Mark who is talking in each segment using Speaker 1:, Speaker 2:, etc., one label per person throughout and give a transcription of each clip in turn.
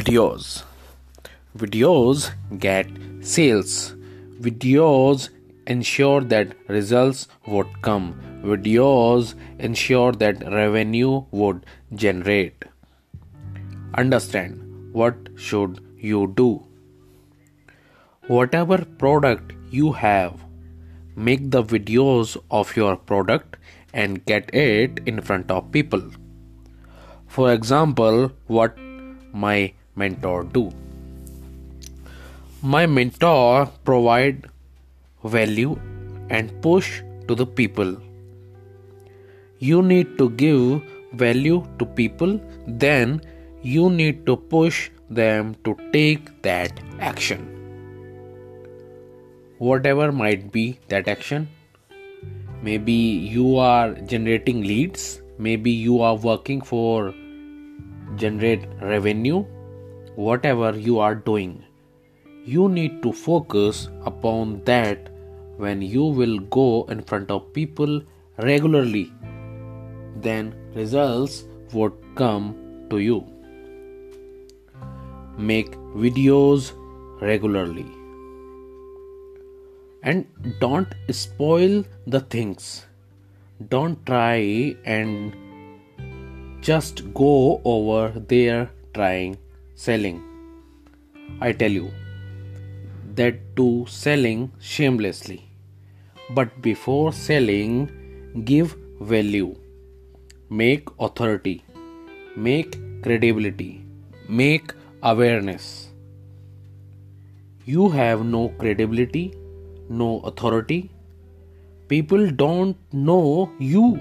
Speaker 1: videos. Videos get sales. Videos ensure that results would come. Videos ensure that revenue would generate. Understand what should you do. Whatever product you have make the videos of your product and get it in front of people. For example what my mentor do. My mentor provide value and push to the people. You need to give value to people then you need to push them to take that action. Whatever might be that action maybe you are generating leads maybe you are working for generate revenue whatever you are doing. You need to focus upon that when you will go in front of people regularly. Then results would come to you. Make videos regularly. And don't spoil the things. Don't try and just go over there trying selling i tell you that to selling shamelessly but before selling give value make authority make credibility make awareness you have no credibility no authority. People don't know you.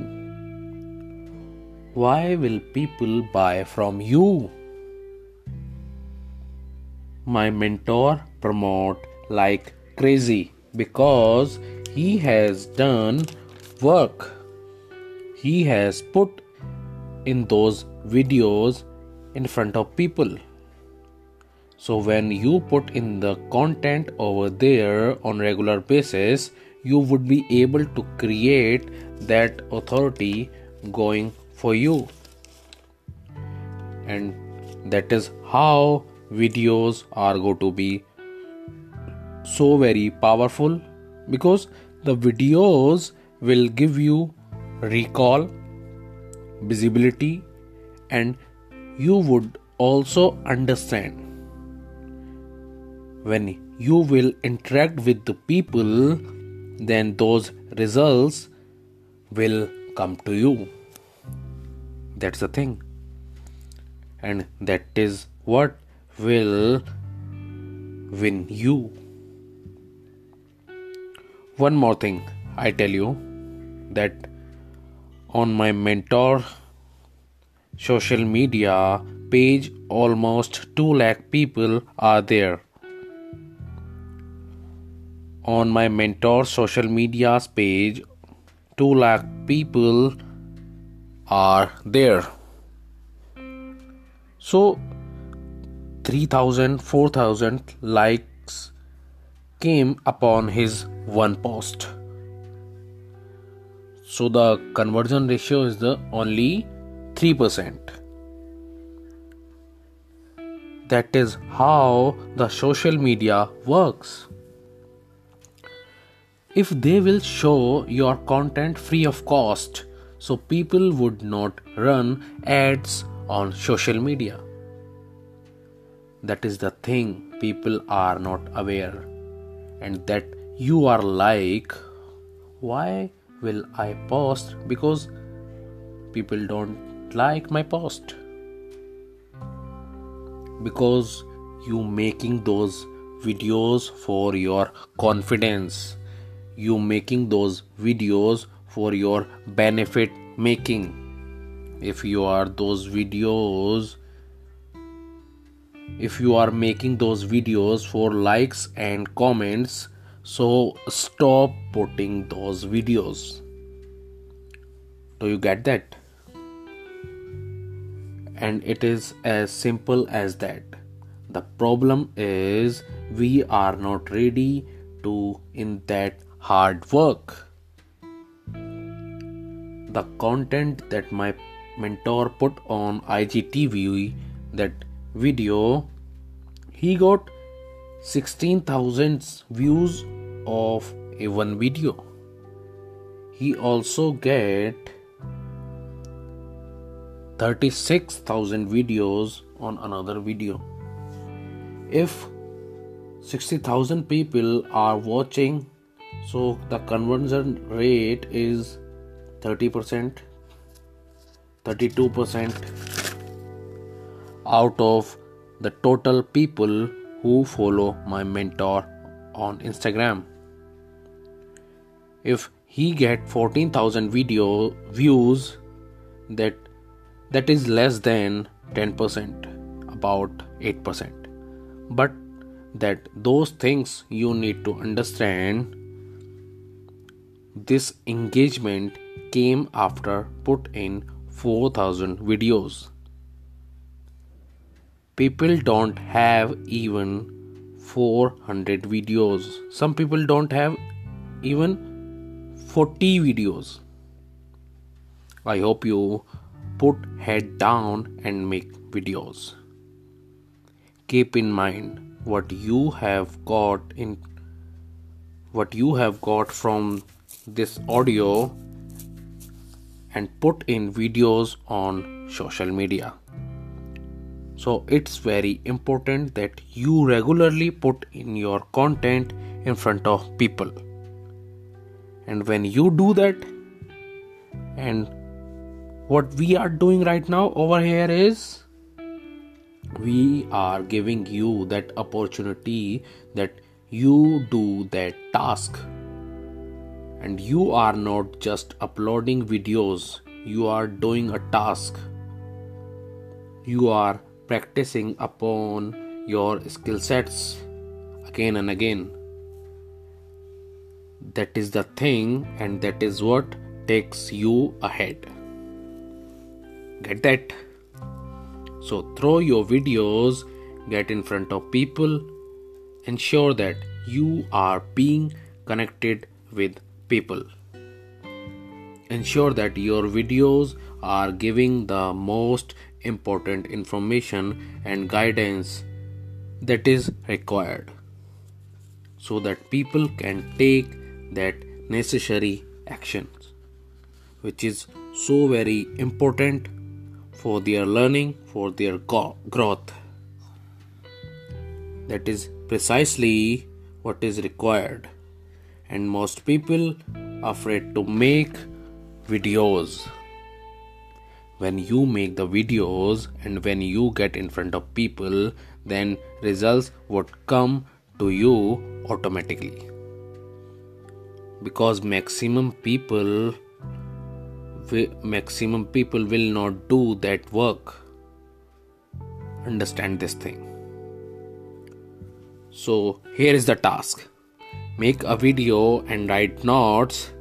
Speaker 1: Why will people buy from you? My mentor promote like crazy because he has done work. He has put in those videos in front of people. So when you put in the content over there on regular basis, you would be able to create that authority going for you. And that is how videos are going to be so very powerful because the videos will give you recall visibility and you would also understand when you will interact with the people, then those results will come to you. That's the thing. And that is what will win you. One more thing I tell you that on my mentor social media page almost 2 lakh people are there on my mentor social media's page 2 lakh people are there so 3000 4000 likes came upon his one post. So the conversion ratio is the only 3% that is how the social media works. If they will show your content free of cost so people would not run ads on social media that is the thing people are not aware. And that you are like why will i post? Because people don't like my post. Because you making those videos for your confidence. You making those videos for your benefit making. If you are those videos if you are making those videos for likes and comments so stop putting those videos. Do you get that? And it is as simple as that. The problem is we are not ready to in that hard work. The content that my mentor put on IGTV that video he got 16000 views of a one video. He also get 36000 videos on another video. If 60000 people are watching so the conversion rate is 30% 32% out of the total people who follow my mentor on Instagram. If he get 14000 video views that that is less than 10% about 8% but that those things you need to understand this engagement came after put in 4000 videos people don't have even 400 videos. Some people don't have even 40 videos. I hope you put head down and make videos. Keep in mind what you have got in what you have got from this audio and put in videos on social media so it's very important that you regularly put in your content in front of people. And when you do that and what we are doing right now over here is we are giving you that opportunity that you do that task. And you are not just uploading videos you are doing a task. You are practicing upon your skill sets again and again. That is the thing, and that is what takes you ahead. Get that? So, throw your videos, get in front of people, ensure that you are being connected with people. Ensure that your videos are giving the most important information and guidance that is required so that people can take that necessary actions which is so very important for their learning for their go- growth. That is precisely what is required. And most people are afraid to make videos when you make the videos and when you get in front of people then results would come to you automatically. Because maximum people maximum people will not do that work. Understand this thing. So here is the task. Make a video and write notes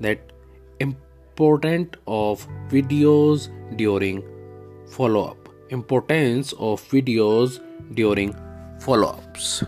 Speaker 1: that important of videos during follow up importance of videos during follow ups